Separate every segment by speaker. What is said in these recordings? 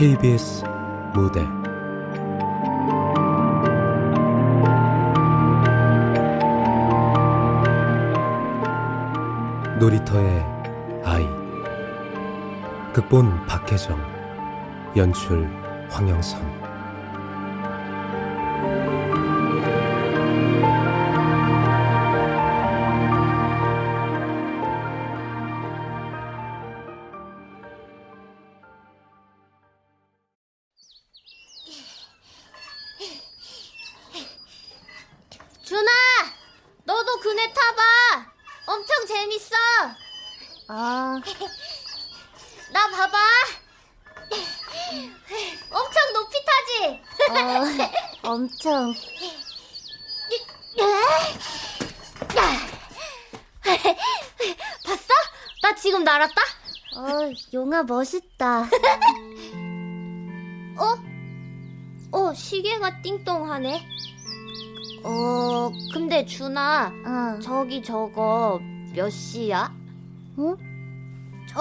Speaker 1: KBS 무대. 놀이터의 아이. 극본 박혜정. 연출 황영선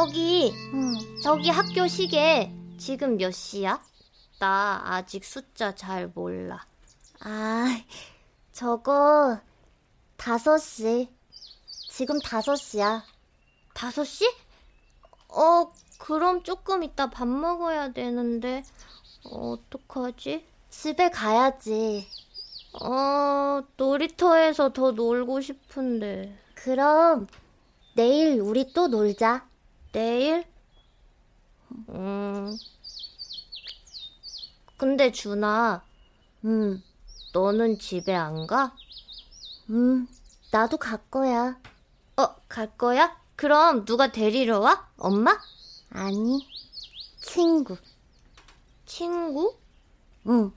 Speaker 2: 저기, 어. 저기 학교 시계 지금 몇 시야? 나 아직 숫자 잘 몰라. 아, 저거 다섯 시. 지금 다섯 시야. 다섯 시? 어, 그럼 조금 이따 밥 먹어야 되는데, 어, 어떡하지? 집에 가야지. 어, 놀이터에서 더 놀고 싶은데. 그럼, 내일 우리 또 놀자. 내일? 음. 근데 준아, 음, 너는 집에 안 가? 음, 나도 갈 거야. 어, 갈 거야? 그럼 누가 데리러 와? 엄마? 아니, 친구. 친구? 응,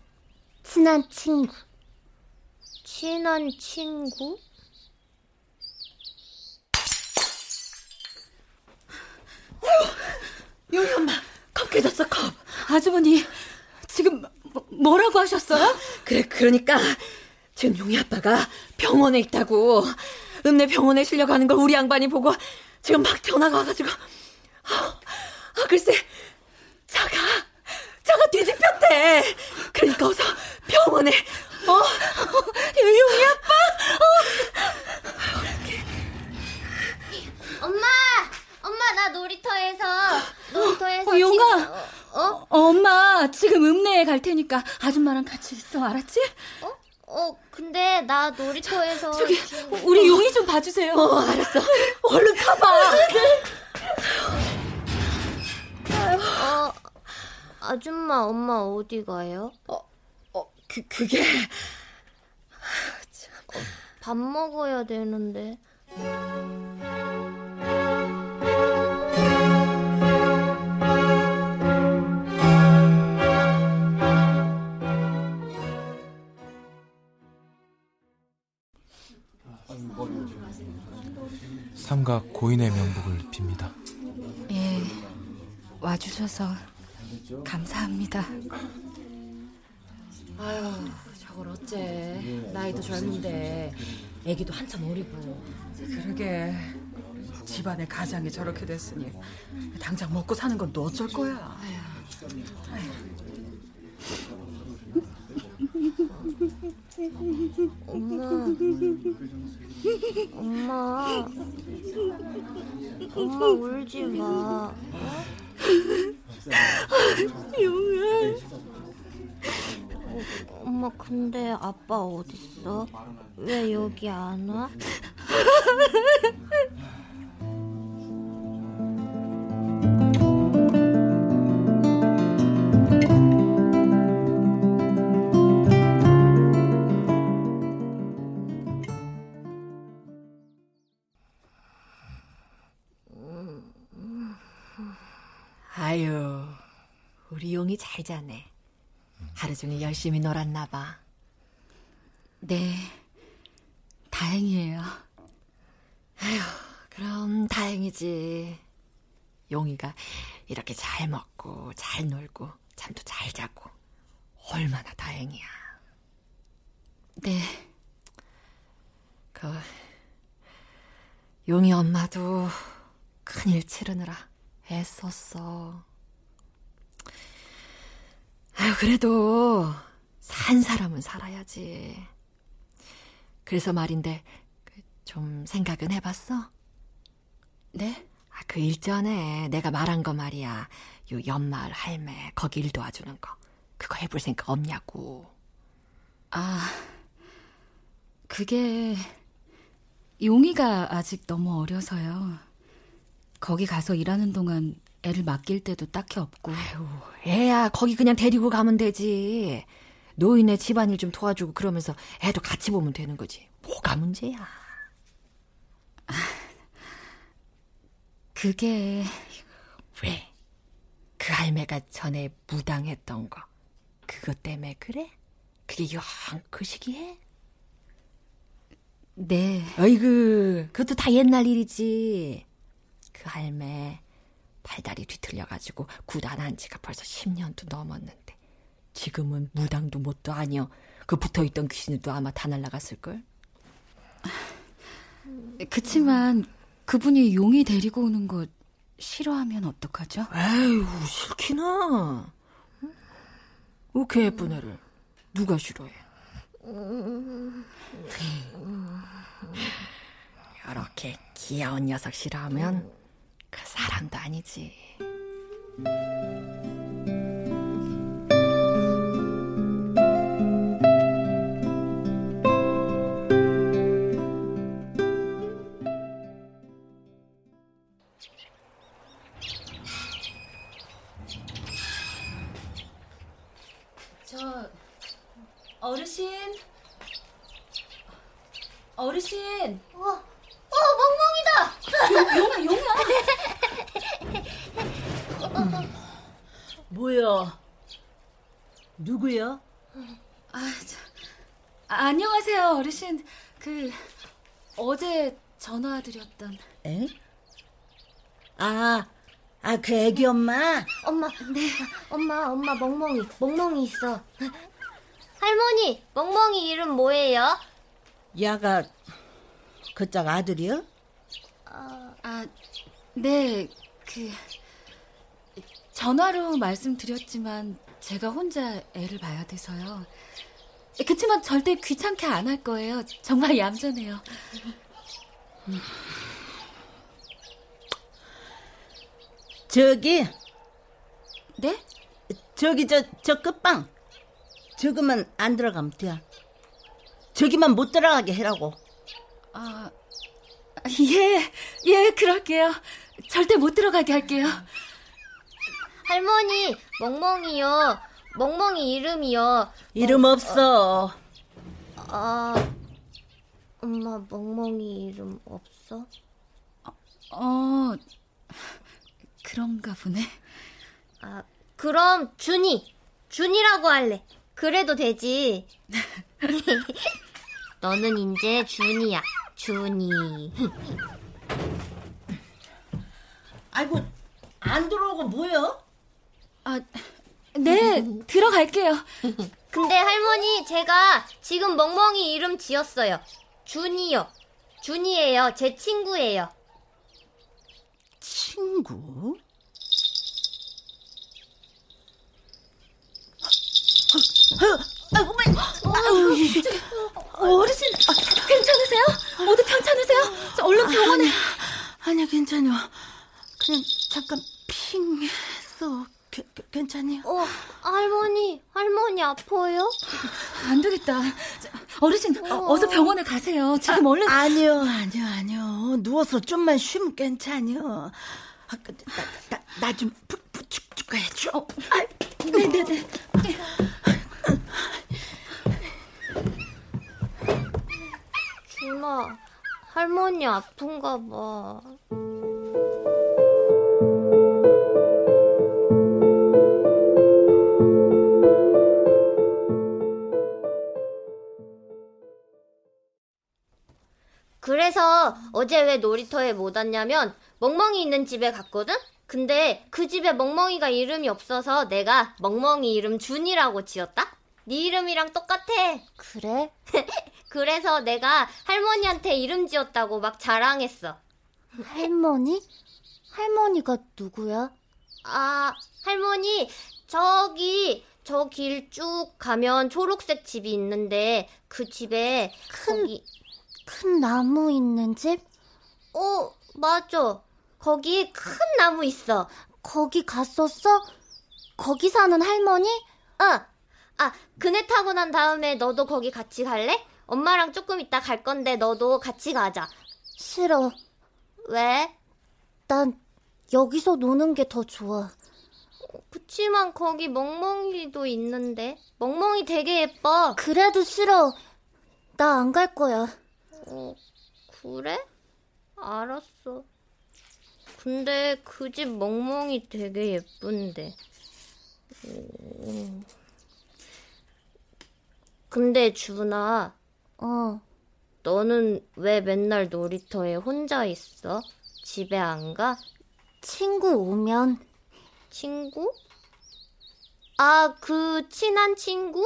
Speaker 2: 친한 친구. 친한 친구?
Speaker 3: 어, 용희 엄마, 컵 깨졌어, 컵. 아주머니, 지금 뭐, 라고 하셨어요? 그래, 그러니까 지금 용희 아빠가 병원에 있다고. 읍내 병원에 실려가는 걸 우리 양반이 보고 지금 막 전화가 와가지고 아, 글쎄, 차가, 차가 뒤집혔대. 그러니까 어서 병원에, 어, 용이 아빠, 어.
Speaker 2: 엄마! 엄마, 나 놀이터에서, 놀이터에서.
Speaker 3: 어, 용아! 지금, 어, 어? 어? 엄마, 지금 읍내에 갈 테니까 아줌마랑 같이 있어, 알았지?
Speaker 2: 어? 어, 근데 나 놀이터에서.
Speaker 3: 저기, 우리 용이 좀 봐주세요.
Speaker 2: 어, 알았어. 얼른 가봐. 어, 아줌마, 엄마 어디 가요?
Speaker 3: 어, 어, 그, 그게.
Speaker 2: 어, 밥 먹어야 되는데.
Speaker 1: 삼각 고인의 명복을 빕니다.
Speaker 4: 예, 와주셔서 감사합니다.
Speaker 3: 아유, 저걸 어째. 나이도 젊은데 애기도 한참 어리고.
Speaker 5: 그러게. 집안의 가장이 저렇게 됐으니 당장 먹고 사는 건 또 어쩔 거야. 아휴. 아휴.
Speaker 2: 엄마. 엄마. 엄마 울지 마.
Speaker 3: 용아.
Speaker 2: 어, 엄마 근데 아빠 어딨어? 왜 여기 안 와?
Speaker 3: 용이 잘 자네. 하루 종일 열심히 놀았나 봐.
Speaker 4: 네, 다행이에요.
Speaker 3: 아휴, 그럼 다행이지. 용이가 이렇게 잘 먹고 잘 놀고 잠도 잘 자고 얼마나 다행이야.
Speaker 4: 네.
Speaker 3: 그 용이 엄마도 큰일 치르느라 애썼어. 그래도 산 사람은 살아야지. 그래서 말인데 그좀 생각은 해봤어?
Speaker 4: 네?
Speaker 3: 아, 그 일전에 내가 말한 거 말이야. 요 연마을 할매 거기 일 도와주는 거. 그거 해볼 생각 없냐고.
Speaker 4: 아, 그게 용이가 아직 너무 어려서요. 거기 가서 일하는 동안 애를 맡길 때도 딱히 없고.
Speaker 3: 아유, 애야 거기 그냥 데리고 가면 되지. 노인의 집안일 좀 도와주고 그러면서 애도 같이 보면 되는 거지. 뭐가 문제야.
Speaker 4: 그게
Speaker 3: 왜? 그 할매가 전에 무당했던 거. 그것 때문에 그래? 그게 영 그 시기에?
Speaker 4: 네.
Speaker 3: 어이구, 그것도 다 옛날 일이지. 그 할매 팔다리 뒤틀려가지고 구단한 지가 벌써 10년도 넘었는데 지금은 무당도 못도 아니여. 그 붙어있던 귀신도 아마 다 날라갔을걸?
Speaker 4: 그치만 그분이 용이 데리고 오는 거 싫어하면 어떡하죠?
Speaker 3: 에휴, 싫기나. 그 예쁜 애를 누가 싫어해? 이렇게 귀여운 녀석 싫어하면 그 사람도 아니지.
Speaker 4: 저 어르신 어르신
Speaker 2: 어, 어, 멍멍이다.
Speaker 4: 용아 용아
Speaker 6: 뭐야? 누구야?
Speaker 4: 아, 저, 아, 안녕하세요 어르신 그 어제 전화드렸던
Speaker 6: 에? 아, 아, 그 애기 엄마?
Speaker 2: 엄마, 네. 엄마, 엄마 멍멍이, 멍멍이 있어. 할머니, 멍멍이 이름 뭐예요?
Speaker 6: 야가 그짝 아들이야?
Speaker 4: 아네 그 전화로 말씀드렸지만 제가 혼자 애를 봐야 돼서요 그치만 절대 귀찮게 안 할 거예요 정말 얌전해요
Speaker 6: 저기,
Speaker 4: 네?
Speaker 6: 저기, 저, 저 끝방. 저기만 안 들어가면 돼. 저기만 못 들어가게 해라고.
Speaker 4: 아, 예, 예, 그럴게요. 절대 못 들어가게 할게요.
Speaker 2: 할머니, 멍멍이요. 멍멍이 이름이요.
Speaker 6: 이름 없어.
Speaker 2: 아, 엄마 멍멍이 이름 없어?
Speaker 4: 어, 그런가 보네.
Speaker 2: 아, 그럼 준이. 준이라고 할래. 그래도 되지. 너는 이제 준이야. 준이.
Speaker 6: 아이고, 안 들어오고 뭐야?
Speaker 4: 아, 네, 들어갈게요.
Speaker 2: 근데 할머니, 제가 지금 멍멍이 이름 지었어요. 준이요. 준이에요. 제 친구예요.
Speaker 6: 친구? 아이고,
Speaker 4: 어르신, 아, 괜찮으세요? 어디 괜찮으세요? 저 얼른 병원에.
Speaker 6: 아니야, 괜찮아. 그냥 잠깐 핑했 어. 게- 게- 괜찮아요?
Speaker 2: 어, 할머니, 할머니 아파요?
Speaker 4: 안 되겠다. 저, 어르신, 어, 서 병원에 가세요. 지금 얼른.
Speaker 6: 아니요, 아니요, 아니요. 누워서 좀만 쉬면 괜찮아요. 아, 그, 나, 나, 부축축 해줘.
Speaker 4: 어, 네네네.
Speaker 2: 준아, 할머니 아픈가 봐. 그래서 어제 왜 놀이터에 못 왔냐면 멍멍이 있는 집에 갔거든? 근데 그 집에 멍멍이가 이름이 없어서 내가 멍멍이 이름 준이라고 지었다? 네 이름이랑 똑같아. 그래? 그래서 내가 할머니한테 이름 지었다고 막 자랑했어. 할머니? 할머니가 누구야? 아, 할머니, 저기 저 길 쭉 가면 초록색 집이 있는데 그 집에
Speaker 7: 큰,
Speaker 2: 거기
Speaker 7: 큰 나무 있는 집?
Speaker 2: 어 맞아 거기 큰 나무 있어
Speaker 7: 거기 갔었어? 거기 사는 할머니?
Speaker 2: 어. 아 그네 타고 난 다음에 너도 거기 같이 갈래? 엄마랑 조금 이따 갈 건데 너도 같이 가자
Speaker 7: 싫어.
Speaker 2: 왜?
Speaker 7: 난 여기서 노는 게 더 좋아.
Speaker 2: 그치만 거기 멍멍이도 있는데 멍멍이 되게 예뻐
Speaker 7: 그래도 싫어. 나 안 갈 거야.
Speaker 2: 어, 그래? 알았어. 근데 그 집 멍멍이 되게 예쁜데. 음. 근데 준아,
Speaker 7: 어.
Speaker 2: 너는 왜 맨날 놀이터에 혼자 있어? 집에 안 가?
Speaker 7: 친구 오면
Speaker 2: 친구? 아, 그 친한 친구?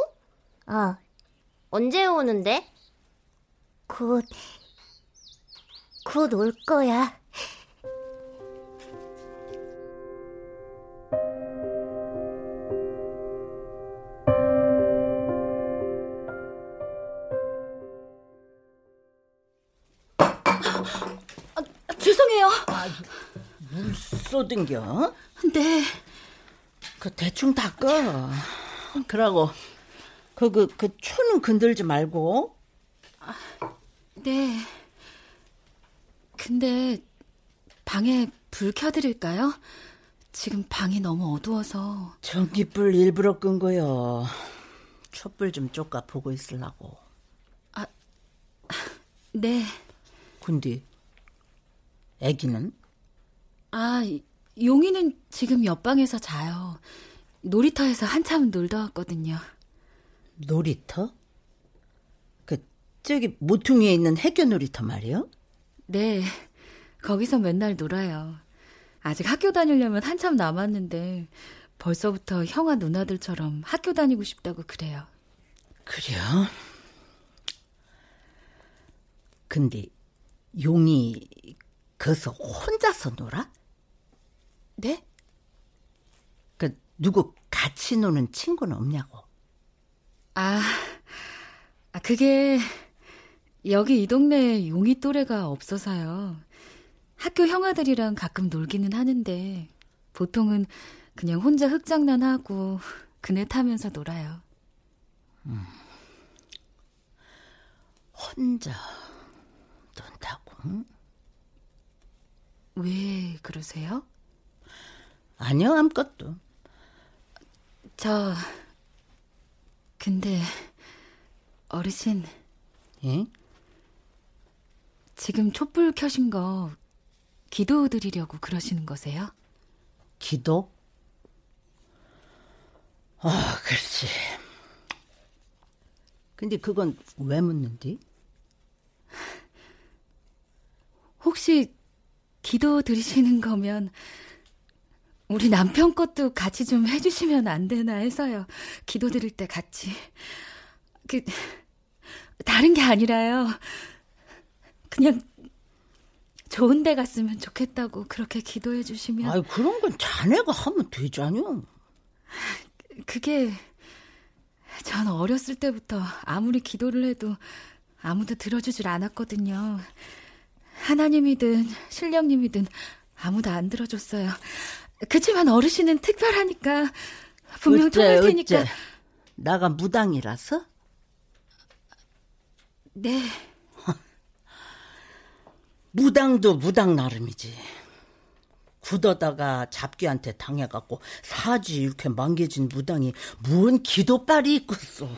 Speaker 7: 어,
Speaker 2: 언제 오는데?
Speaker 7: 곧, 곧 올 거야.
Speaker 3: 죄송해요.
Speaker 6: 물 쏟은겨?
Speaker 3: 네.
Speaker 6: 그 대충 닦어. 그러고 그그 그 초는 건들지 말고.
Speaker 4: 네. 근데 방에 불 켜드릴까요? 지금 방이 너무 어두워서.
Speaker 6: 전기불 일부러 끈 거요. 촛불 좀 쫓가 보고 있으려고.
Speaker 4: 네.
Speaker 6: 근데 애기는
Speaker 4: 아, 용이는 지금 옆방에서 자요. 놀이터에서 한참 놀다 왔거든요.
Speaker 6: 놀이터? 그 저기 모퉁이에 있는 해교 놀이터 말이요?
Speaker 4: 네. 거기서 맨날 놀아요. 아직 학교 다니려면 한참 남았는데 벌써부터 형아 누나들처럼 학교 다니고 싶다고 그래요.
Speaker 6: 그래요? 근데 용이 거기서 혼자서 놀아?
Speaker 4: 네?
Speaker 6: 그 누구 같이 노는 친구는 없냐고?
Speaker 4: 아, 아, 그게 여기 이 동네에 용이 또래가 없어서요. 학교 형아들이랑 가끔 놀기는 하는데 보통은 그냥 혼자 흙장난하고 그네 타면서 놀아요.
Speaker 6: 혼자 논다고? 응?
Speaker 4: 왜 그러세요?
Speaker 6: 아니요 아무것도.
Speaker 4: 저 근데 어르신
Speaker 6: 예?
Speaker 4: 지금 촛불 켜신 거 기도 드리려고 그러시는 거세요?
Speaker 6: 기도? 아, 그렇지. 근데 그건 왜 묻는디?
Speaker 4: 혹시 기도 드리시는 거면 우리 남편 것도 같이 좀 해주시면 안 되나 해서요. 기도 드릴 때 같이. 그, 다른 게 아니라요. 그냥 좋은 데 갔으면 좋겠다고 그렇게 기도해 주시면.
Speaker 6: 아이, 그런 건 자네가 하면 되잖요.
Speaker 4: 그게 전 어렸을 때부터 아무리 기도를 해도 아무도 들어주질 않았거든요. 하나님이든 신령님이든 아무도 안 들어줬어요. 그치만 어르신은 특별하니까 분명 통할 테니까.
Speaker 6: 어째? 나가 무당이라서?
Speaker 4: 네,
Speaker 6: 무당도 무당 나름이지. 굳어다가 잡귀한테 당해갖고 사지 이렇게 망개진 무당이 뭔 기도빨이 있겠어.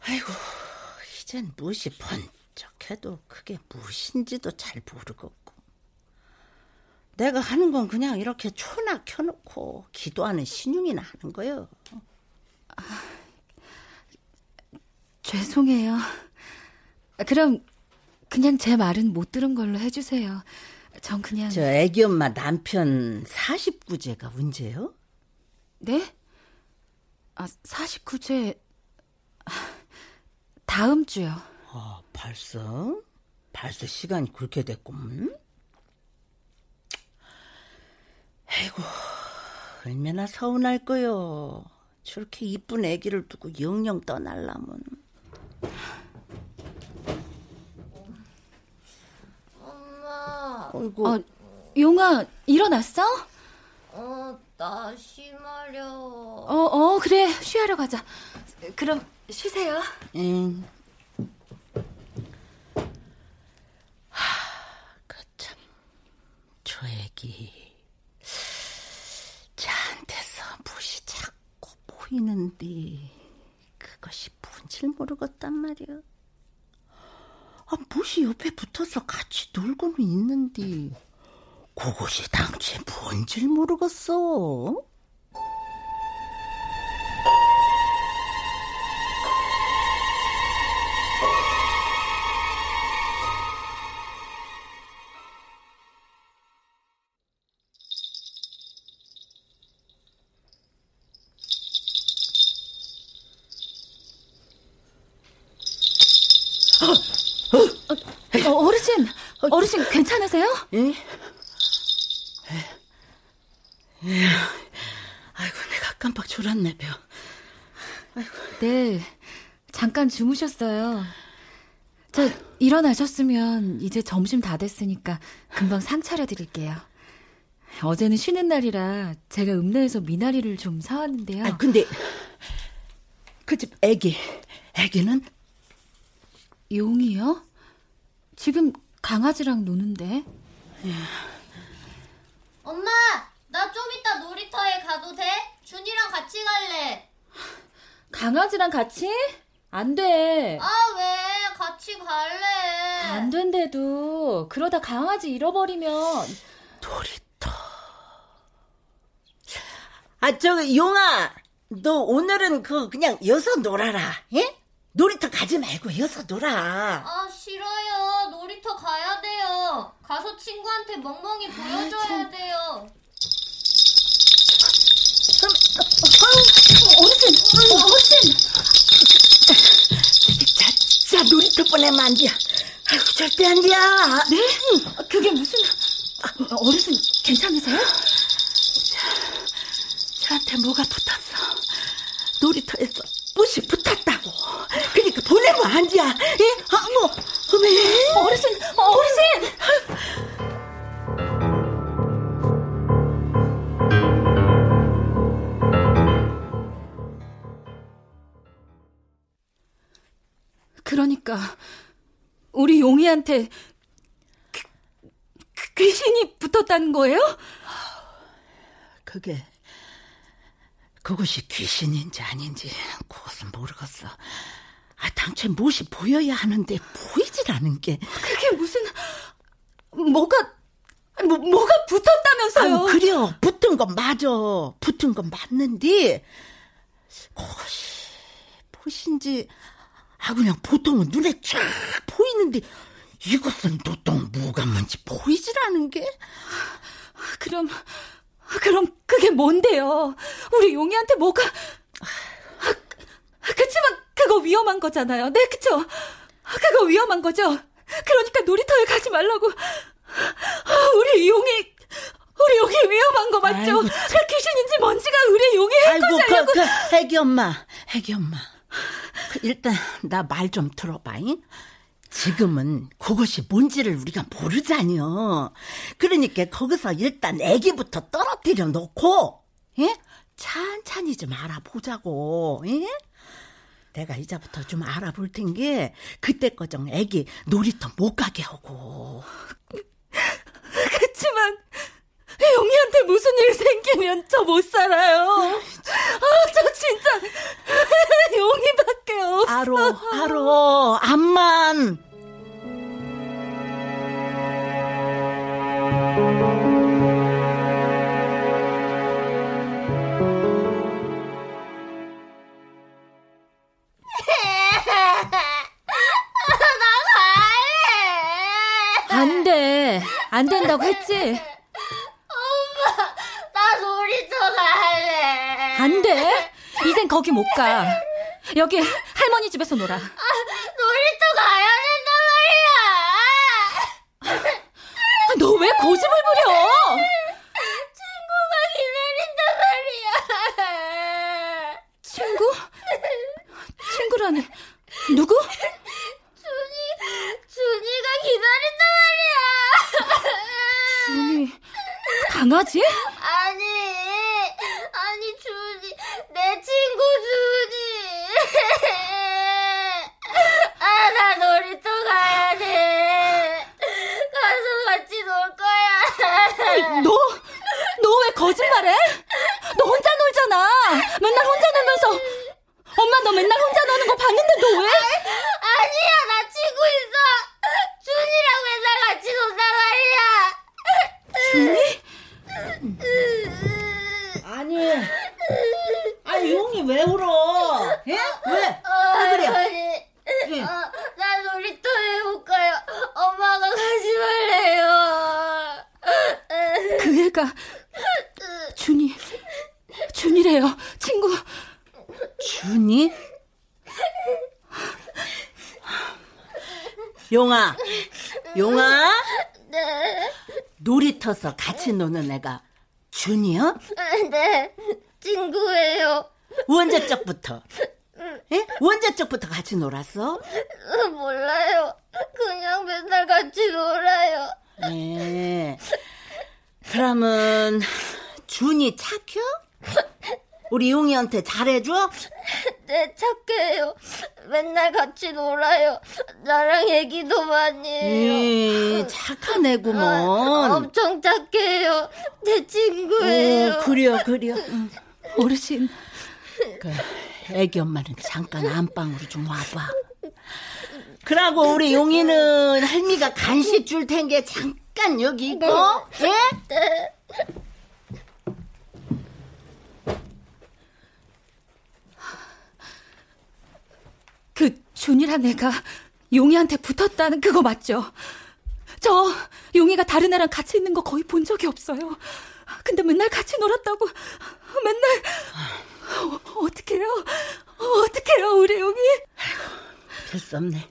Speaker 6: 아이고, 이젠 무엇이 번쩍해도 그게 무엇인지도 잘 모르겠고. 내가 하는 건 그냥 이렇게 초나 켜놓고 기도하는 신용이나 하는 거요.
Speaker 4: 죄송해요. 그럼 그냥 제 말은 못 들은 걸로 해주세요. 전 그냥
Speaker 6: 저 애기 엄마 남편 49제가 언제요?
Speaker 4: 네? 아 49제 다음 주요.
Speaker 6: 아, 벌써? 벌써 시간이 그렇게 됐구먼? 아이고, 얼마나 서운할 거요. 저렇게 이쁜 애기를 두고 영영 떠날라면. 어이구.
Speaker 4: 어, 용아, 일어났어?
Speaker 2: 어, 나 심하려.
Speaker 4: 어, 어, 그래. 쉬하러 가자. 그럼 쉬세요.
Speaker 6: 응. 하, 그참 저 애기 저한테서 무시 자꾸 보이는데 그것이 뭔지 모르겠단 말이야. 아, 무시 옆에 붙어서 같이 놀고는 있는데 그것이 당최 뭔지 모르겠어.
Speaker 4: 어,
Speaker 6: 예? 예. 아이고, 내가 깜빡 졸았네, 벼.
Speaker 4: 네, 잠깐 주무셨어요. 저 일어나셨으면 이제 점심 다 됐으니까 금방 상 차려드릴게요. 어제는 쉬는 날이라 제가 읍내에서 미나리를 좀 사왔는데요.
Speaker 6: 아, 근데, 그 집 애기, 애기는?
Speaker 4: 용이요? 지금 강아지랑 노는데.
Speaker 2: 엄마, 나 좀 이따 놀이터에 가도 돼? 준이랑 같이 갈래.
Speaker 4: 강아지랑 같이? 안 돼.
Speaker 2: 아, 왜? 같이 갈래.
Speaker 4: 안 된대도 그러다 강아지 잃어버리면
Speaker 6: 놀이터. 아, 저기, 용아, 너 오늘은 그, 그냥 여서 놀아라, 예? 놀이터 가지 말고 여서 놀아.
Speaker 2: 아, 싫어요. 놀이터 가야. 가서 친구한테 멍멍이 보여줘야 돼요.
Speaker 4: 어르신, 어르신.
Speaker 6: 자, 자, 놀이터 보내면 안 돼. 아이고, 절대 안 돼.
Speaker 4: 네? 그게 무슨 어, 어르신 괜찮으세요?
Speaker 6: 저한테 뭐가 붙었어. 놀이터에서 못이 붙었다고. 그러니까 보내면 안 돼. 예? 아, 뭐, 어메.
Speaker 4: 어르신, 어르신. 그러니까 우리 용이한테 그, 그 귀신이 붙었다는 거예요?
Speaker 6: 그게 그것이 귀신인지 아닌지 그것은 모르겠어. 아, 당최 무엇이 보여야 하는데 보이질 않은 게.
Speaker 4: 그게 무슨 뭐가 뭐, 뭐가 붙었다면서요?
Speaker 6: 아, 그래요. 붙은 건 맞아. 붙은 건 맞는데 그것이 무엇인지 아 그냥 보통은 눈에 쫙 보이는데 이것은 도통 뭐가 뭔지 보이질 않은 게.
Speaker 4: 그럼 그럼 그게 뭔데요? 우리 용이한테 뭐가 아, 그치만 그거 위험한 거잖아요. 네, 그쵸? 그거 위험한 거죠. 그러니까 놀이터에 가지 말라고. 아, 우리 용이 우리 용이 위험한 거 맞죠?
Speaker 6: 아이고,
Speaker 4: 그 귀신인지 뭔지가 우리 용이
Speaker 6: 아이고
Speaker 4: 해코지
Speaker 6: 그,
Speaker 4: 하려고.
Speaker 6: 그 애기 엄마, 애기 엄마. 그 일단 나 말 좀 들어봐잉. 지금은 그것이 뭔지를 우리가 모르잖여. 그러니까 거기서 일단 애기부터 떨어뜨려 놓고, 예? 찬찬히 좀 알아보자고, 예? 내가 이제부터 좀 알아볼 텐게 그때 거정 애기 놀이터 못 가게 하고.
Speaker 4: 그치만 용이한테 무슨 일 생기면 저 못 살아요. 아, 저 진짜 용이밖에 없어.
Speaker 6: 알어, 알어, 암만.
Speaker 4: 거기 못 가. 여기 할머니 집에서 놀아.
Speaker 2: 아, 놀이터 가야 된다 말이야.
Speaker 4: 아, 너왜 고집을 부려?
Speaker 2: 친구가 기다린다 말이야. 친구? 친구라니. 누구? 준이, 준이가 기다린다
Speaker 4: 말이야.
Speaker 6: 준이, 강아지? 같이 노는 애가 준이야?
Speaker 2: 네, 친구예요.
Speaker 6: 언제적부터? 예? 언제적부터 같이 놀았어?
Speaker 2: 어, 몰라요. 그냥 맨날 같이 놀아요.
Speaker 6: 네. 그러면 준이 착혀? 우리 용이한테 잘해줘?
Speaker 2: 네, 착해요. 맨날 같이 놀아요. 나랑 얘기도 많이 해요.
Speaker 6: 음, 착한
Speaker 2: 아,
Speaker 6: 애구먼.
Speaker 2: 엄청 착해요. 제 친구예요.
Speaker 6: 어, 그려, 그려. 응.
Speaker 4: 어르신
Speaker 6: 그, 애기 엄마는 잠깐 안방으로 좀 와봐. 그러고 우리 용이는 할미가 간식 줄 텐게 잠깐 여기 있고, 예?
Speaker 2: 네.
Speaker 4: 그 준이란 애가 용이한테 붙었다는 그거 맞죠? 저 용이가 다른 애랑 같이 있는 거 거의 본 적이 없어요. 근데 맨날 같이 놀았다고 맨날 어, 어떡해요? 어떡해요 우리 용이?
Speaker 6: 별수 없네.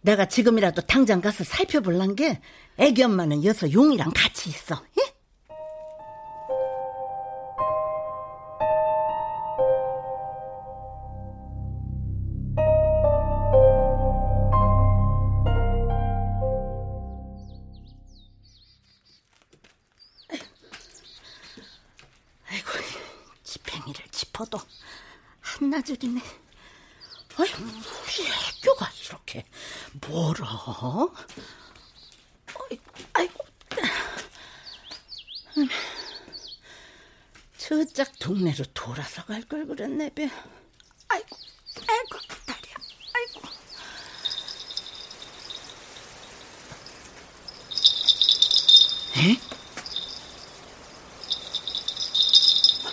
Speaker 6: 내가 지금이라도 당장 가서 살펴볼란 게 애기 엄마는 여서 용이랑 같이 있어. 예? 한나절이네. 아이, 우리 학교가 이렇게 멀어? 아이, 아이고. 음, 저짝 동네로 돌아서 갈 걸 그랬네, 배. 아이고, 아이고, 다리야. 아이고. 에? 아,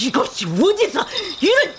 Speaker 6: 이것이 어디서 이런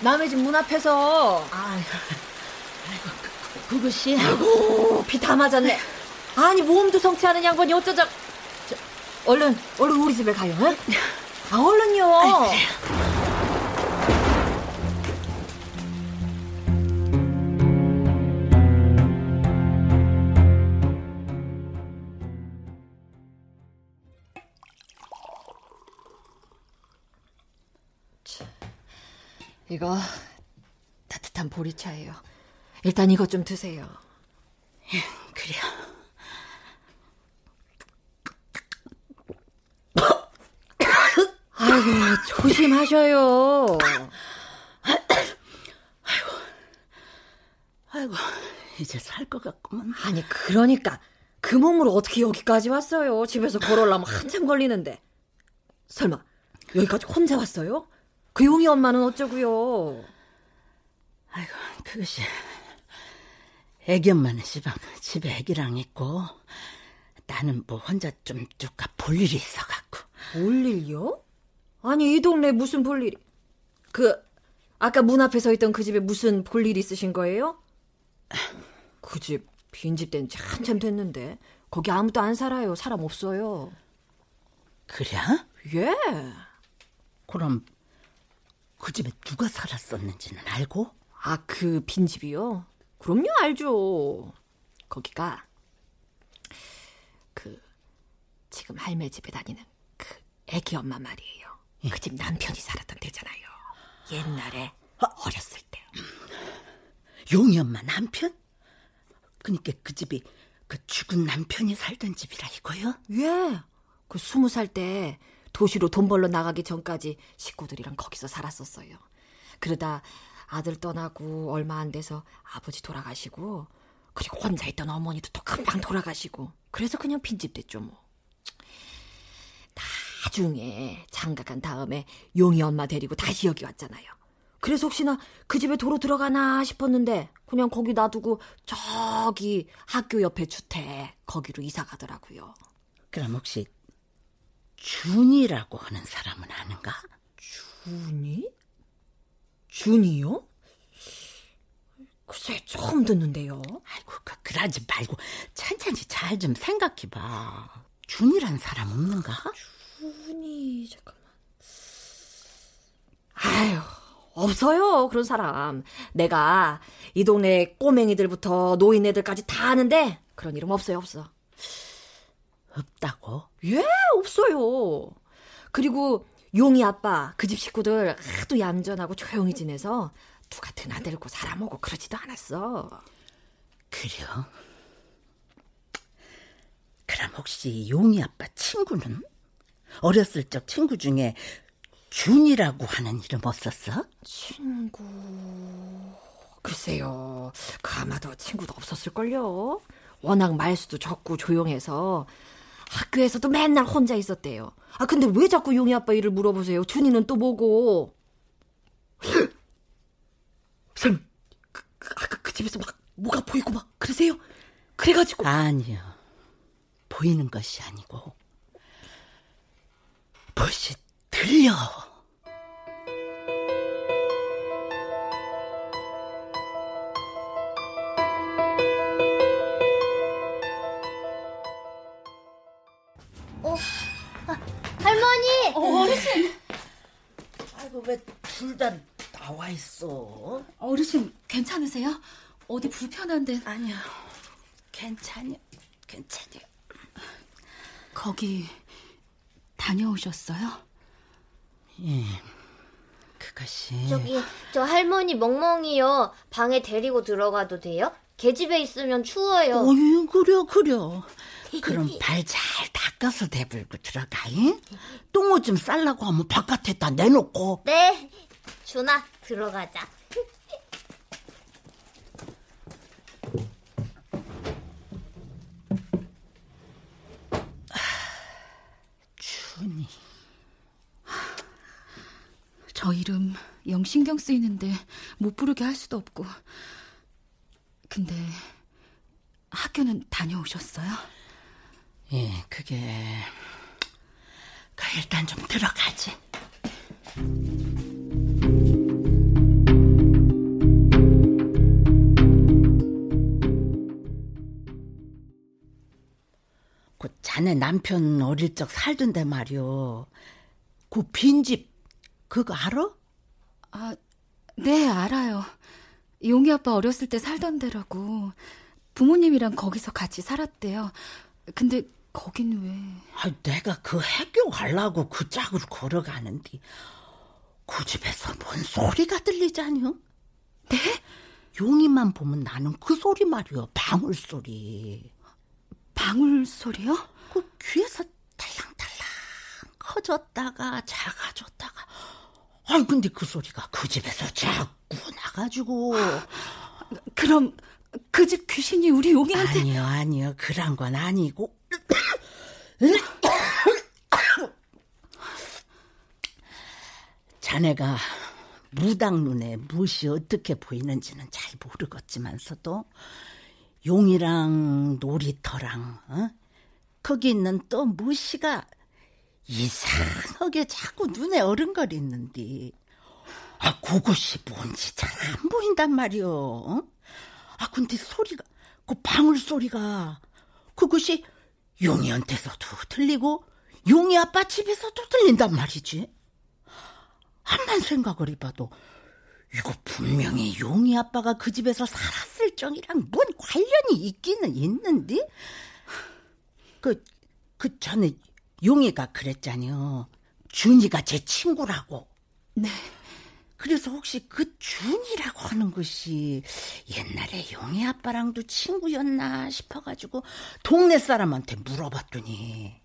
Speaker 3: 남의 집 문 앞에서.
Speaker 6: 아, 아이고, 그, 그것이
Speaker 3: 아이고, 비 다 맞았네. 아니, 모험도 성치 않은 양반이 어쩌자. 저, 얼른, 얼른 우리 집에 가요, 응? 아, 얼른요. 이 거 따뜻한 보리차예요. 일단 이것 좀 드세요.
Speaker 6: 그래.
Speaker 3: 아이고, 조심하셔요.
Speaker 6: 아이고, 이제 살 것 같구만.
Speaker 3: 아니, 그러니까 그 몸으로 어떻게 여기까지 왔어요? 집에서 걸어오려면 한참 걸리는데. 설마 여기까지 혼자 왔어요? 그 용이 엄마는 어쩌고요?
Speaker 6: 아이고, 그것이 애기 엄마는 집안 집에 애기랑 있고 나는 뭐 혼자 좀 누가 볼 일이 있어갖고.
Speaker 3: 볼 일요? 아니, 이 동네 무슨 볼 일이? 그 아까 문 앞에 서 있던 그 집에 무슨 볼일 있으신 거예요? 그 집 빈집 된 지 한참 됐는데 거기 아무도 안 살아요. 사람 없어요.
Speaker 6: 그래?
Speaker 3: 예.
Speaker 6: 그럼 그 집에 누가 살았었는지는 알고?
Speaker 3: 아, 그 빈집이요? 그럼요, 알죠. 거기가 그 지금 할매 집에 다니는 그 애기 엄마 말이에요. 그집 남편이 살았던 데잖아요. 옛날에 어렸을 때.
Speaker 6: 용이 엄마 남편? 그니까 그 집이 그 죽은 남편이 살던 집이라 이거요?
Speaker 3: 예. 그 스무 살 때 도시로 돈 벌러 나가기 전까지 식구들이랑 거기서 살았었어요. 그러다 아들 떠나고 얼마 안 돼서 아버지 돌아가시고 그리고 혼자 있던 어머니도 또 금방 돌아가시고 그래서 그냥 빈집 됐죠 뭐. 나중에 장가간 다음에 용이 엄마 데리고 다시 여기 왔잖아요. 그래서 혹시나 그 집에 도로 들어가나 싶었는데 그냥 거기 놔두고 저기 학교 옆에 주택 거기로 이사 가더라고요.
Speaker 6: 그럼 혹시 준이라고 하는 사람은 아는가?
Speaker 3: 준이? 준이요? 글쎄 처음 듣는데요.
Speaker 6: 아이고 그 그러지 말고 천천히 잘 좀 생각해봐. 준이란 사람 없는가?
Speaker 3: 준이 잠깐만. 아유 없어요 그런 사람. 내가 이 동네 꼬맹이들부터 노인네들까지 다 아는데 그런 이름 없어요 없어.
Speaker 6: 없다고?
Speaker 3: 예 없어요. 그리고 용이 아빠 그 집 식구들 하도 얌전하고 조용히 지내서 누가 드나들고 살아먹고 그러지도 않았어.
Speaker 6: 그래요? 그럼 혹시 용이 아빠 친구는? 어렸을 적 친구 중에 준이라고 하는 이름 없었어?
Speaker 3: 친구 글쎄요 그 아마도 친구도 없었을걸요 워낙 말수도 적고 조용해서 학교에서도 맨날 혼자 있었대요. 아 근데 왜 자꾸 용이 아빠 일을 물어보세요? 준이는 또 뭐고? 쌤 그, 그, 아까 그 집에서 막 뭐가 보이고 막 그러세요? 그래가지고.
Speaker 6: 아니요. 보이는 것이 아니고 무엇이 들려 왜 둘 다 나와 있어?
Speaker 4: 어르신 괜찮으세요? 어디 불편한데?
Speaker 6: 아니요 괜찮요 괜찮요
Speaker 4: 거기 다녀오셨어요?
Speaker 6: 예 그것이
Speaker 2: 저기, 저 할머니 멍멍이요. 방에 데리고 들어가도 돼요? 개집에 있으면 추워요.
Speaker 6: 어이 그려 그려 그럼 발 잘 닦아서 대불고 들어가 잉? 똥오줌 쌀라고 하면 바깥에다 내놓고
Speaker 2: 네. 준아, 들어가자.
Speaker 6: 준이
Speaker 4: 저 이름 영 신경 쓰이는데 못 부르게 할 수도 없고. 근데 학교는 다녀오셨어요?
Speaker 6: 예 그게 그 일단 좀 들어가지 그 자네 남편 어릴 적 살던 데 말이오 그 빈집 그거 알아?
Speaker 4: 아, 네, 알아요. 용이 아빠 어렸을 때 살던 데라고. 부모님이랑 거기서 같이 살았대요. 근데 거긴 왜?
Speaker 6: 아, 내가 그 해교 가려고 그 짝으로 걸어가는데 그 집에서 뭔 소리가 들리자뇨? 네? 용이만 보면 나는 그 소리 말이요. 방울 소리.
Speaker 4: 방울 소리요?
Speaker 6: 그 귀에서 달랑달랑 커졌다가 작아졌다가. 아이 근데 그 소리가 그 집에서 자꾸 나가지고.
Speaker 4: 그럼 그 집 귀신이 우리 용이한테
Speaker 6: 아니요 아니요 그런 건 아니고. 자네가 무당 눈에 무엇이 어떻게 보이는지는 잘 모르겠지만서도 용이랑 놀이터랑 어? 거기 있는 또 무시가 이상하게 자꾸 눈에 어른거리는데 아, 그것이 뭔지 잘 안 보인단 말이오. 어? 아, 근데 소리가, 그 방울 소리가, 그것이 용이한테서도 들리고, 용이 아빠 집에서도 들린단 말이지. 한만 생각을 해봐도, 이거 분명히 용이 아빠가 그 집에서 살았을 적이랑 뭔 관련이 있기는 있는데? 그, 그 전에 용이가 그랬잖여. 준이가 제 친구라고.
Speaker 4: 네.
Speaker 6: 그래서 혹시 그 준이라고 하는 것이 옛날에 용이 아빠랑도 친구였나 싶어가지고 동네 사람한테 물어봤더니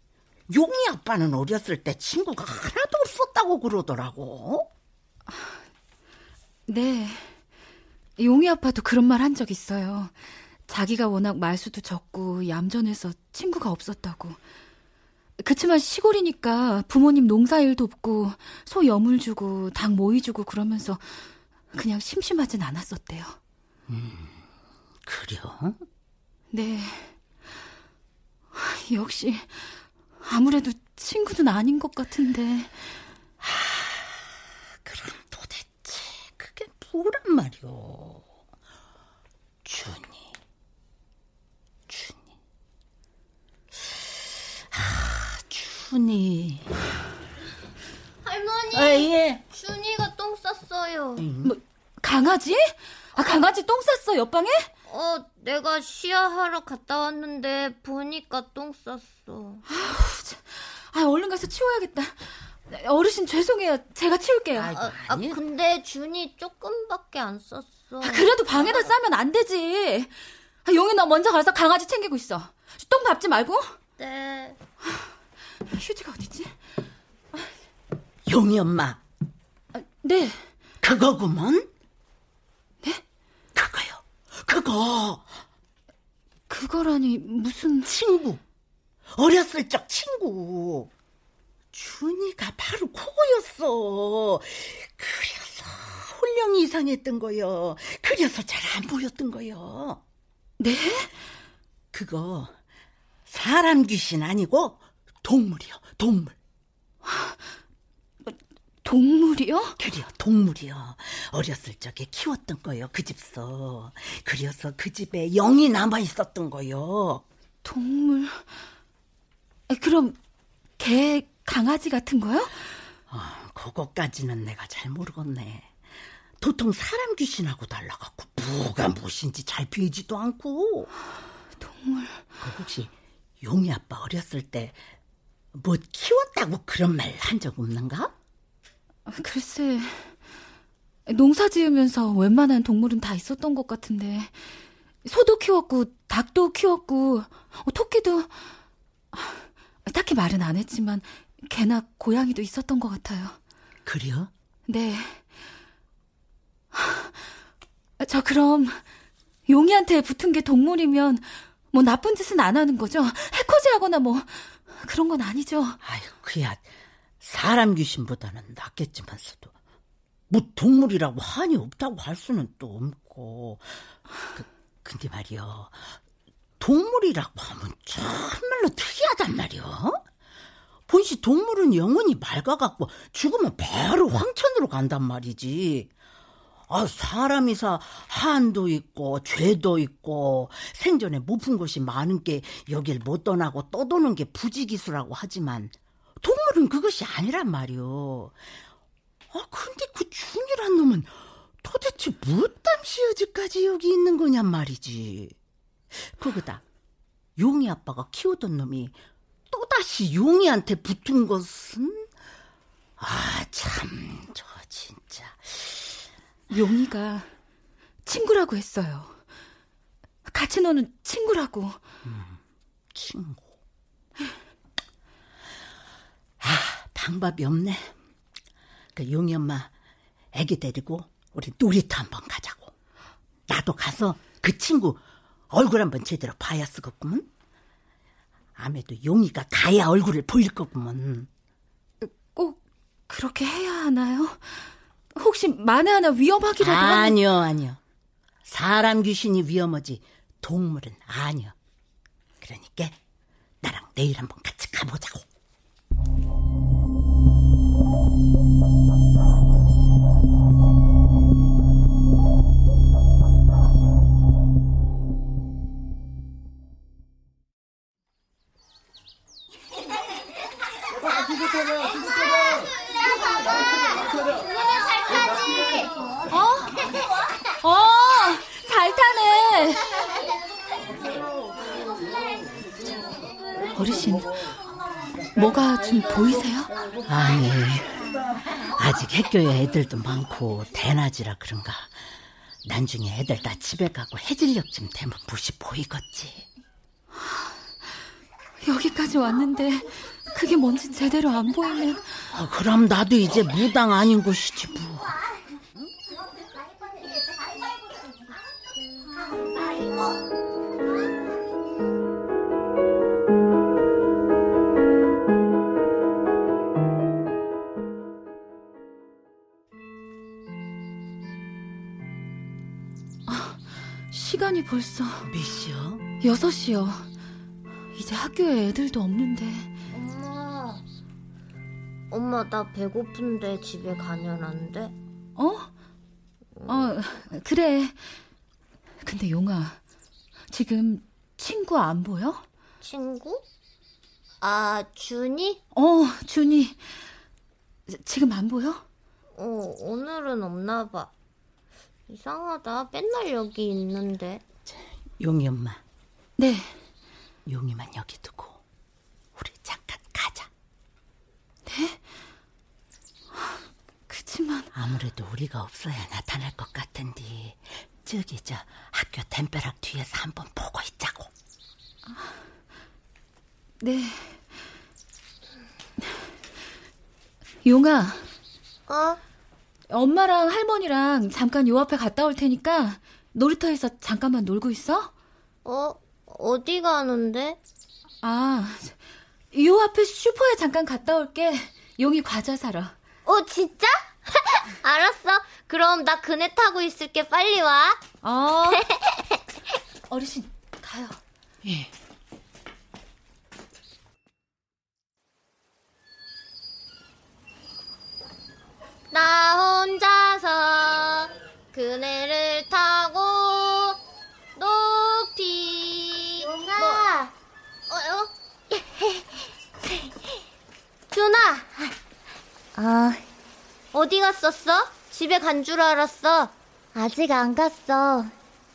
Speaker 6: 용이 아빠는 어렸을 때 친구가 하나도 없었다고 그러더라고.
Speaker 4: 네. 용이 아빠도 그런 말 한 적 있어요. 자기가 워낙 말수도 적고 얌전해서 친구가 없었다고. 그치만 시골이니까 부모님 농사일 돕고 소 여물 주고 닭 모이 주고 그러면서 그냥 심심하진 않았었대요.
Speaker 6: 음, 그래요?
Speaker 4: 네. 역시 아무래도 친구는 아닌 것 같은데.
Speaker 6: 하, 그럼 도대체 그게 뭐란 말이오? 준 이. 준이.
Speaker 2: 할머니.
Speaker 6: 아, 예.
Speaker 2: 준이가 똥 쌌어요.
Speaker 4: 뭐 강아지? 아 강아지 똥 쌌어 옆방에?
Speaker 2: 어, 내가 시야하러 갔다 왔는데 보니까 똥 쌌어.
Speaker 4: 아, 얼른 가서 치워야겠다. 어르신 죄송해요. 제가 치울게요.
Speaker 2: 아, 아 근데 준이 조금밖에 안 쌌어.
Speaker 4: 아, 그래도 방에다 싸면 안 되지. 아, 용이 너 먼저 가서 강아지 챙기고 있어. 똥 밟지 말고.
Speaker 2: 네.
Speaker 4: 휴지가 어디지?
Speaker 6: 용이 엄마.
Speaker 4: 아, 네.
Speaker 6: 그거구먼?
Speaker 4: 네?
Speaker 6: 그거요. 그거.
Speaker 4: 그거라니 무슨
Speaker 6: 친구. 어렸을 적 친구. 준이가 바로 그거였어. 그래서 홀령이 이상했던 거요. 그래서 잘 안 보였던 거요.
Speaker 4: 네?
Speaker 6: 그거 사람 귀신 아니고 동물이요, 동물.
Speaker 4: 동물이요?
Speaker 6: 그래요, 동물이요. 어렸을 적에 키웠던 거요, 그 집서. 그래서 그 집에 영이 남아 있었던 거요.
Speaker 4: 동물. 그럼 개, 강아지 같은 거요?
Speaker 6: 어, 그거까지는 내가 잘 모르겠네. 도통 사람 귀신하고 달라갖고 뭐가 무엇인지 잘 보이지도 않고.
Speaker 4: 동물.
Speaker 6: 그 혹시 용이 아빠 어렸을 때 뭐 키웠다고 그런 말 한 적 없는가?
Speaker 4: 글쎄, 농사 지으면서 웬만한 동물은 다 있었던 것 같은데, 소도 키웠고, 닭도 키웠고, 토끼도, 딱히 말은 안 했지만, 개나 고양이도 있었던 것 같아요.
Speaker 6: 그래요?
Speaker 4: 네. 저 그럼, 용이한테 붙은 게 동물이면, 뭐 나쁜 짓은 안 하는 거죠? 해코지하거나 뭐, 그런 건 아니죠.
Speaker 6: 아유, 그야 사람 귀신보다는 낫겠지만서도 뭐 동물이라고 한이 없다고 할 수는 또 없고. 그, 근데 말이요. 동물이라고 하면 정말로 특이하단 말이요. 본시 동물은 영혼이 맑아갖고 죽으면 바로 황천으로 간단 말이지. 아, 사람이사 한도 있고 죄도 있고 생전에 못 푼 것이 많은 게 여길 못 떠나고 떠도는 게 부지기수라고 하지만 동물은 그것이 아니란 말이오. 아, 근데 그 준이란 놈은 도대체 무엇담시 여지까지 여기 있는 거냔 말이지. 그거다. 용이 아빠가 키우던 놈이 또다시 용이한테 붙은 것은 아, 참, 저 진짜.
Speaker 4: 용이가 친구라고 했어요. 같이 노는 친구라고.
Speaker 6: 음, 친구. 아, 방법이 없네. 그 용이 엄마 애기 데리고 우리 놀이터 한번 가자고. 나도 가서 그 친구 얼굴 한번 제대로 봐야 쓰겠구먼. 아무래도 용이가 가야 얼굴을 보일 거구먼.
Speaker 4: 꼭 그렇게 해야 하나요? 혹시 만에 하나 위험하기라도
Speaker 6: 아니요, 하면... 아니요. 사람 귀신이 위험하지 동물은 아니요. 그러니까 나랑 내일 한번 같이 가보자고.
Speaker 4: 어르신, 뭐가 좀 보이세요?
Speaker 6: 아니, 아직 학교에 애들도 많고 대낮이라 그런가. 나중에 애들 다 집에 가고 해질녘쯤 되면 무시 보이겠지.
Speaker 4: 여기까지 왔는데 그게 뭔지 제대로 안 보이면
Speaker 6: 아, 그럼 나도 이제 무당 아닌 것이지 뭐.
Speaker 4: 시간이 벌써
Speaker 6: 몇 시요?
Speaker 4: 6시요. 이제 학교에 애들도 없는데.
Speaker 2: 엄마. 엄마, 나 배고픈데 집에 가면 안 돼?
Speaker 4: 어? 어, 그래. 근데 용아, 지금 친구 안 보여?
Speaker 2: 친구? 아, 준이?
Speaker 4: 어, 준이. 지금 안 보여?
Speaker 2: 어, 오늘은 없나 봐. 이상하다. 맨날 여기 있는데.
Speaker 6: 용이 엄마,
Speaker 4: 네.
Speaker 6: 용이만 여기 두고 우리 잠깐 가자.
Speaker 4: 그치만
Speaker 6: 아무래도 우리가 없어야 나타날 것 같은데 저기 저 학교 담벼락 뒤에서 한번 보고 있자고.
Speaker 4: 네. 용아,
Speaker 2: 어?
Speaker 4: 엄마랑 할머니랑 잠깐 요 앞에 갔다 올 테니까 놀이터에서 잠깐만 놀고 있어?
Speaker 2: 어? 어디 가는데?
Speaker 4: 아, 요 앞에 슈퍼에 잠깐 갔다 올게. 용이 과자 사러.
Speaker 2: 어, 진짜? 알았어. 그럼 나 그네 타고 있을게. 빨리 와.
Speaker 4: 어. 어르신, 가요.
Speaker 6: 예.
Speaker 2: 나 혼자서 그네를 타고 높이 용아 뭐, 어, 어? 준아
Speaker 7: 아,
Speaker 2: 어디 갔었어? 집에 간 줄 알았어
Speaker 7: 아직 안 갔어.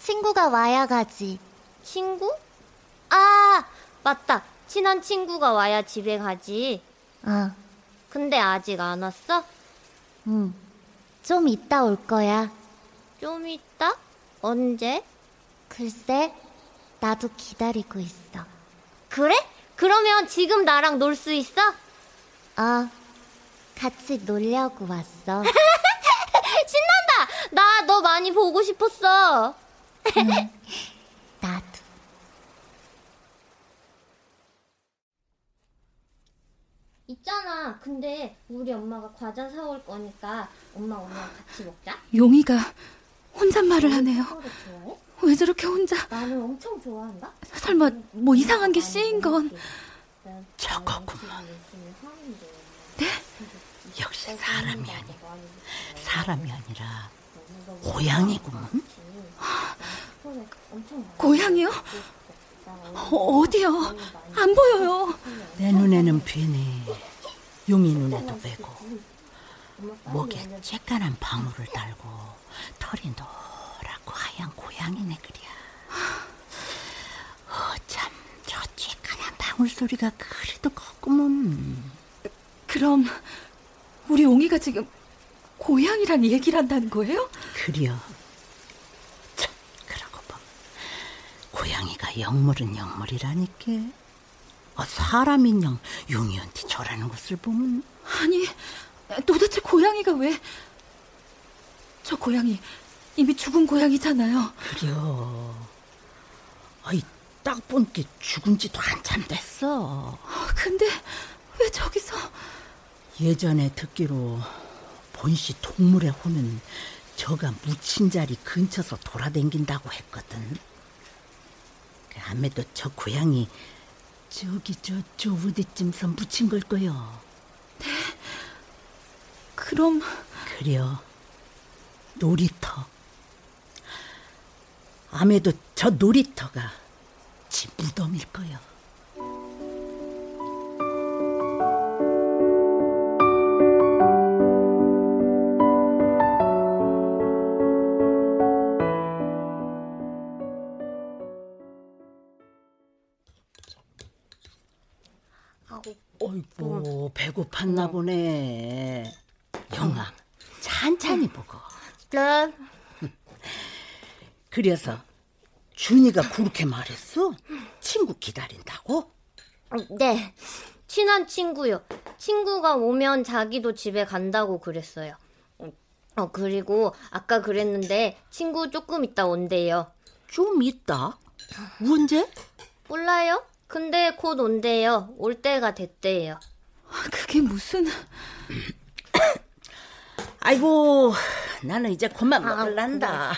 Speaker 7: 친구가 와야 가지.
Speaker 2: 친구? 아 맞다 친한 친구가 와야 집에 가지
Speaker 7: 어,
Speaker 2: 근데 아직 안 왔어?
Speaker 7: 응. 좀 이따 올 거야.
Speaker 2: 좀 있다? 언제?
Speaker 7: 글쎄, 나도 기다리고 있어.
Speaker 2: 그래? 그러면 지금 나랑 놀 수 있어?
Speaker 7: 어, 같이 놀려고 왔어.
Speaker 2: 신난다! 나 너 많이 보고 싶었어.
Speaker 7: 나
Speaker 2: 있잖아. 근데 우리 엄마가 과자 사올 거니까 엄마 엄마랑 같이 먹자.
Speaker 4: 용이가 혼잣말을 하네요. 왜 저렇게 혼자?
Speaker 2: 나는 엄청 좋아한다.
Speaker 4: 설마 뭐 이상한 게 씌인 건?
Speaker 6: 저거구만. 역시 사람이 아니 사람이 아니라 고양이구먼.
Speaker 4: 고양이요? 어, 어디요? 안 보여요.
Speaker 6: 내 눈에는 뵈네. 용이 눈에도 뵈고 목에 쬐깐한 방울을 달고 털이 노랗고 하얀 고양이네 그랴. 어참 저 쬐깐한 방울 소리가 그래도 컸구먼.
Speaker 4: 그럼 우리 용이가 지금 고양이란 얘기를 한다는 거예요?
Speaker 6: 그려. 참, 그러고 봐. 고양이가 영물은 영물이라니까. 어, 사람인형 용이한테 저라는 것을 보면
Speaker 4: 아니, 도대체 고양이가 왜? 저 고양이 이미 죽은 고양이잖아요.
Speaker 6: 그려. 아이, 딱 본게 죽은 지도 한참 됐어.
Speaker 4: 근데 왜 저기서?
Speaker 6: 예전에 듣기로 본시 동물의 혼은 저가 묻힌 자리 근처서 돌아댕긴다고 했거든. 그 아무래도 저 고양이 저기 저, 저 어디쯤서 묻힌 걸 거요.
Speaker 4: 그럼
Speaker 6: 그려. 놀이터. 아무래도 저 놀이터가 지 무덤일 거요. 배고팠나 보네. 영아, 찬찬히 먹어.
Speaker 2: 네.
Speaker 6: 그래서 준이가 그렇게 말했어? 친구 기다린다고?
Speaker 2: 네. 친한 친구요. 친구가 오면 자기도 집에 간다고 그랬어요. 어, 그리고 아까 그랬는데 친구 조금 있다 온대요.
Speaker 6: 좀 있다? 언제?
Speaker 2: 몰라요? 근데 곧 온대요. 올 때가 됐대요.
Speaker 4: 그게 무슨...
Speaker 6: 아이고, 나는 이제 그만 먹을란다.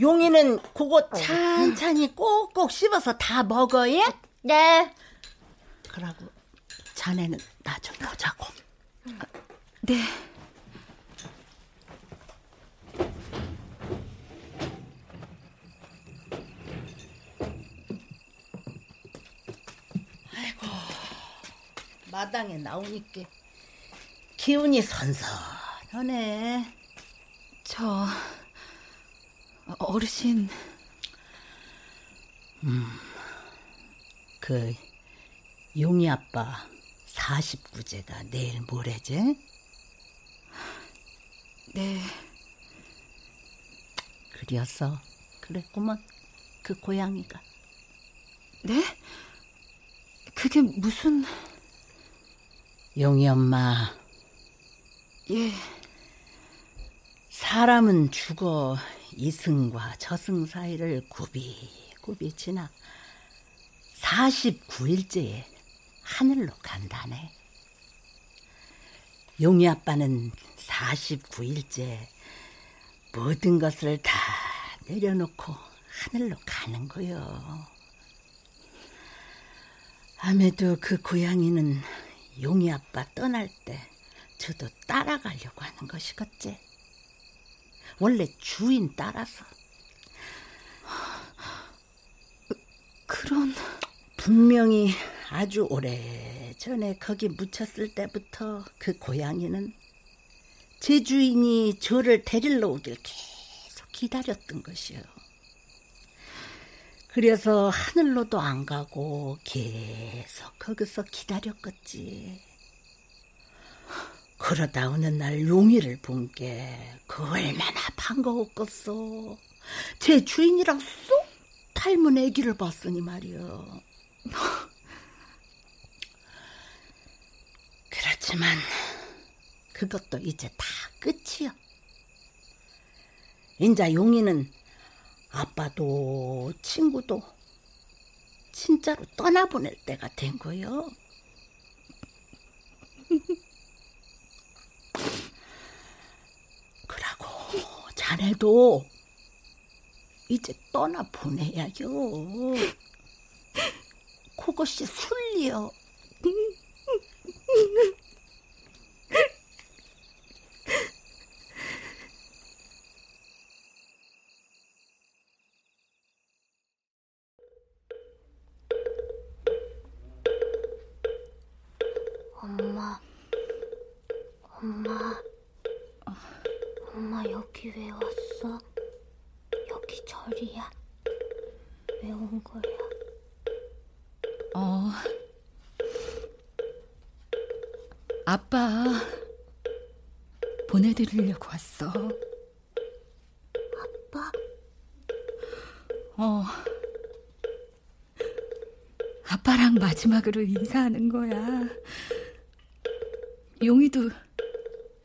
Speaker 6: 용이는 그거 찬찬히 꼭꼭 씹어서 다 먹어, 예?
Speaker 2: 네.
Speaker 6: 그러고 자네는 나 좀 보자고.
Speaker 4: 네.
Speaker 6: 마당에 나오니까 기운이 선선하네.
Speaker 4: 저 어르신
Speaker 6: 그 용이 아빠 49제가 내일 모레지?
Speaker 4: 네
Speaker 6: 그리었어. 그랬구먼. 그 고양이가.
Speaker 4: 네? 그게 무슨
Speaker 6: 용이 엄마,
Speaker 4: 예
Speaker 6: 사람은 죽어 이승과 저승 사이를 굽이굽이 지나 49일째에 하늘로 간다네. 용이 아빠는 49일째 모든 것을 다 내려놓고 하늘로 가는 거요. 아무래도 그 고양이는 용이 아빠 떠날 때 저도 따라가려고 하는 것이겠지. 원래 주인 따라서.
Speaker 4: 그런
Speaker 6: 분명히 아주 오래 전에 거기 묻혔을 때부터 그 고양이는 제 주인이 저를 데리러 오길 계속 기다렸던 것이요. 그래서 하늘로도 안 가고 계속 거기서 기다렸겠지. 그러다 어느 날 용이를 본 게 그 얼마나 반가웠겠어. 제 주인이랑 쏙 닮은 애기를 봤으니 말이요. 그렇지만 그것도 이제 다 끝이요. 인자 용이는 아빠도 친구도 진짜로 떠나보낼 때가 된 거요. 그러고 자네도 이제 떠나보내야요. 그것이 순리요.
Speaker 7: 엄마, 엄마, 엄마 여기 왜 왔어? 여기 절이야. 왜 온 거야?
Speaker 4: 어 아빠 보내드리려고 왔어
Speaker 7: 아빠?
Speaker 4: 어 아빠랑 마지막으로 인사하는 거야 용이도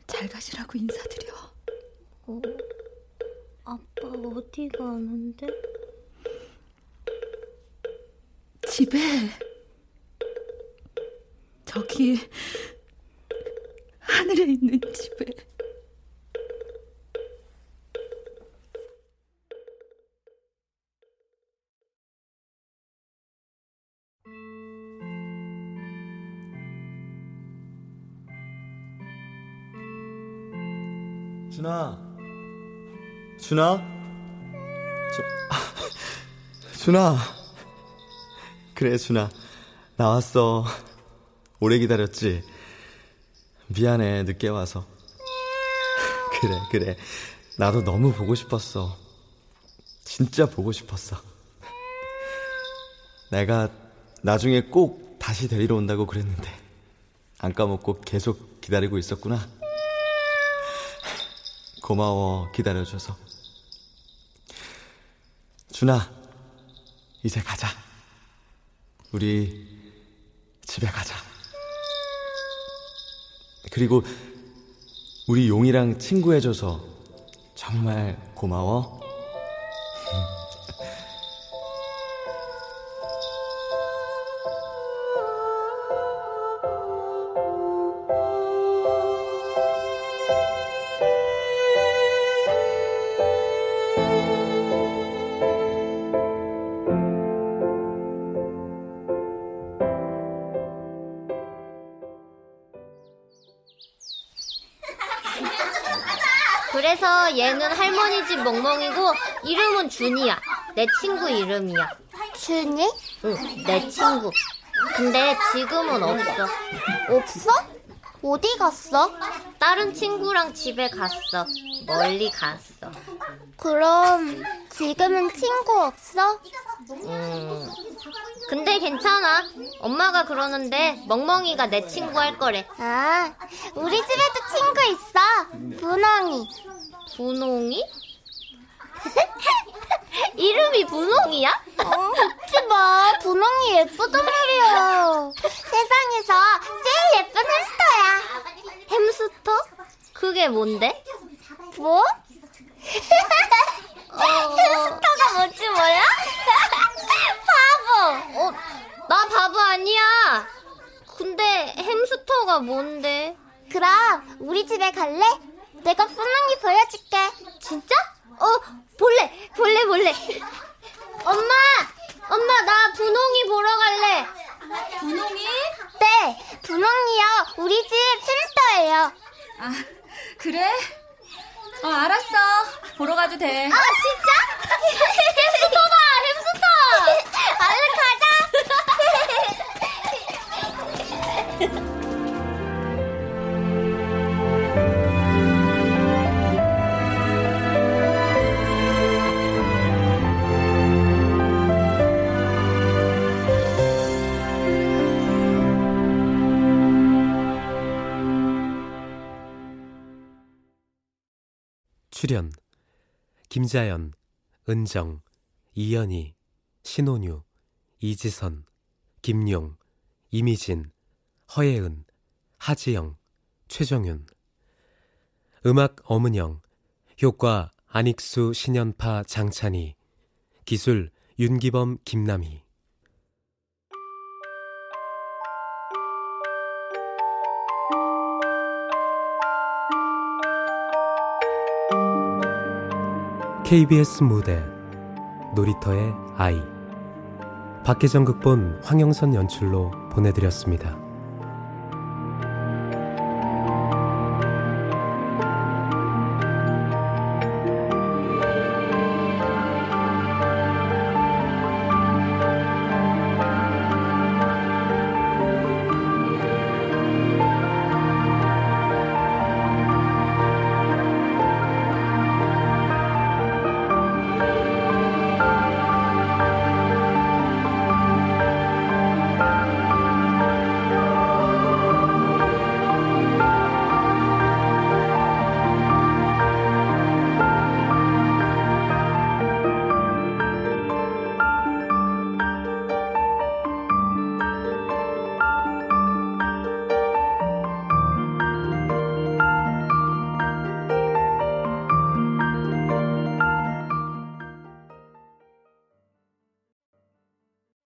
Speaker 4: 잘 가시라고 인사드려
Speaker 7: 어, 아빠 어디 가는데?
Speaker 8: 준아, 준아, 저, 아, 준아. 그래, 준아. 나왔어. 오래 기다렸지? 미안해, 늦게 와서. 그래, 그래. 나도 너무 보고 싶었어. 진짜 보고 싶었어. 내가 나중에 꼭 다시 데리러 온다고 그랬는데 안 까먹고 계속 기다리고 있었구나. 고마워 기다려줘서. 준아, 이제 가자. 우리 집에 가자. 그리고 우리 용이랑 친구해줘서 정말 고마워.
Speaker 2: 멍멍이고 이름은 준이야. 내 친구 이름이야.
Speaker 7: 준이?
Speaker 2: 응, 내 친구. 근데 지금은 없어.
Speaker 7: 없어? 어디 갔어?
Speaker 2: 다른 친구랑 집에 갔어. 멀리 갔어.
Speaker 7: 그럼 지금은 친구 없어?
Speaker 2: 음. 근데 괜찮아. 엄마가 그러는데 멍멍이가 내 친구 할 거래.
Speaker 7: 아, 우리 집에도 친구 있어. 분홍이.
Speaker 2: 분홍이? 이름이 분홍이야?
Speaker 7: 어, 웃지 마. 분홍이 예쁘단 말이야. 세상에서 제일 예쁜 햄스터야.
Speaker 2: 햄스터? 그게 뭔데?
Speaker 7: 뭐? 햄스터가 뭔지 몰라? 바보.
Speaker 2: 어, 나 바보 아니야. 근데 햄스터가 뭔데?
Speaker 7: 그럼 우리 집에 갈래? 내가 분홍이 보여줄게.
Speaker 2: 진짜? 어, 볼래, 볼래, 볼래. 엄마, 엄마, 나 분홍이 보러 갈래.
Speaker 3: 분홍이?
Speaker 7: 네, 분홍이요. 우리 집 햄스터예요.
Speaker 3: 아, 그래? 어, 알았어. 보러 가도 돼.
Speaker 7: 아, 진짜? 햄스터다, 햄스터. 얼른 가자.
Speaker 1: 출연 김자연, 은정, 이연희, 신혼유, 이지선, 김용, 이미진, 허예은, 하지영, 최정윤. 음악 엄은영 효과 안익수 신연파 장찬희. 기술 윤기범 김남희 KBS 무대 놀이터의 아이 박혜정 극본 황영선 연출로 보내드렸습니다.